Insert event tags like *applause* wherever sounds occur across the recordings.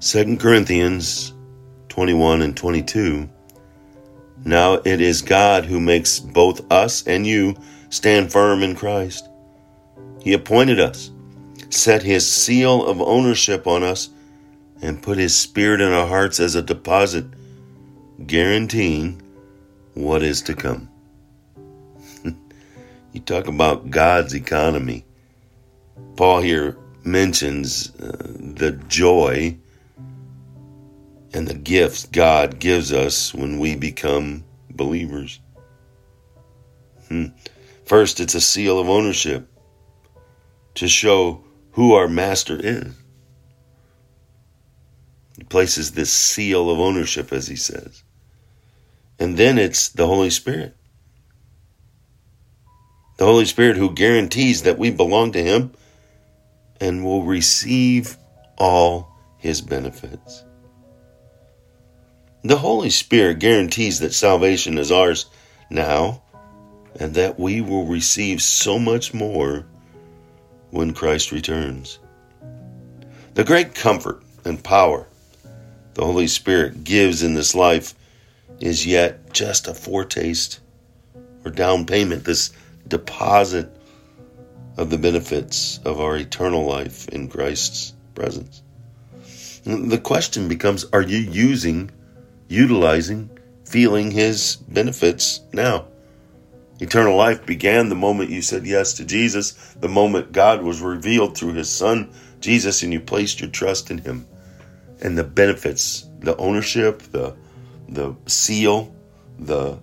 2 Corinthians 21 and 22. Now it is God who makes both us and you stand firm in Christ. He appointed us, set his seal of ownership on us, and put his spirit in our hearts as a deposit, guaranteeing what is to come. *laughs* you talk about God's economy. Paul here mentions uh, the joy and the gifts God gives us when we become believers. Hmm. First, it's a seal of ownership to show who our master is. He places this seal of ownership, as he says. And then it's the Holy Spirit. The Holy Spirit who guarantees that we belong to Him and will receive all His benefits. The Holy Spirit guarantees that salvation is ours now and that we will receive so much more when Christ returns. The great comfort and power the Holy Spirit gives in this life is yet just a foretaste or down payment, this deposit of the benefits of our eternal life in Christ's presence. The question becomes are you using, utilizing, feeling His benefits now? Eternal life began the moment you said yes to Jesus, the moment God was revealed through His Son, Jesus, and you placed your trust in Him. And the benefits, the ownership, the, the seal, the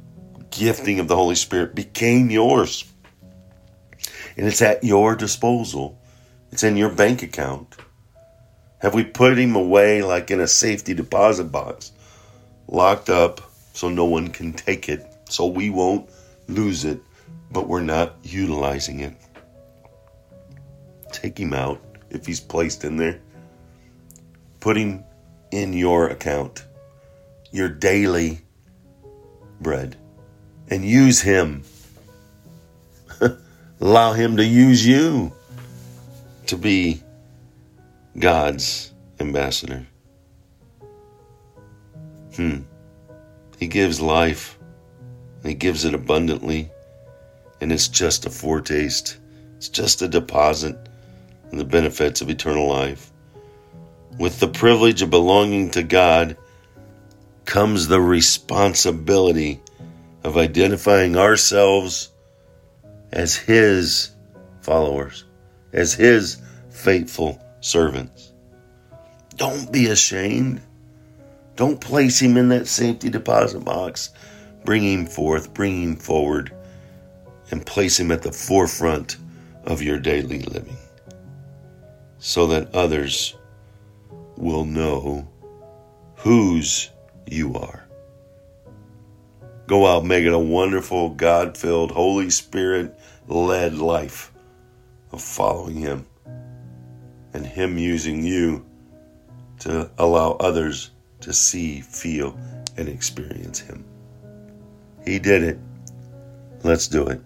gifting of the Holy Spirit became yours. And it's at your disposal, it's in your bank account. Have we put Him away like in a safety deposit box, locked up so no one can take it, so we won't? lose it, but we're not utilizing it. Take him out if he's placed in there. Put him in your account, your daily bread, and use him. *laughs* Allow him to use you to be God's ambassador. Hmm. He gives life and He gives it abundantly. And it's just a foretaste, it's just a deposit in the benefits of eternal life. With the privilege of belonging to God comes the responsibility of identifying ourselves as His followers, as His faithful servants. Don't be ashamed. Don't place Him in that safety deposit box bring him forth, bring him forward, and place him at the forefront of your daily living so that others will know whose you are. Go out, make it a wonderful, God filled, Holy Spirit led life of following Him and Him using you to allow others to see, feel, and experience Him. He did it. Let's do it.